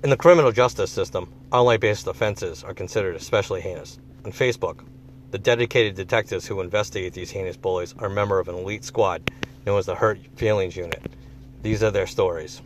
In the criminal justice system, online based offenses are considered especially heinous. On Facebook, the dedicated detectives who investigate these heinous bullies are a member of an elite squad known as the Hurt Feelings Unit. These are their stories.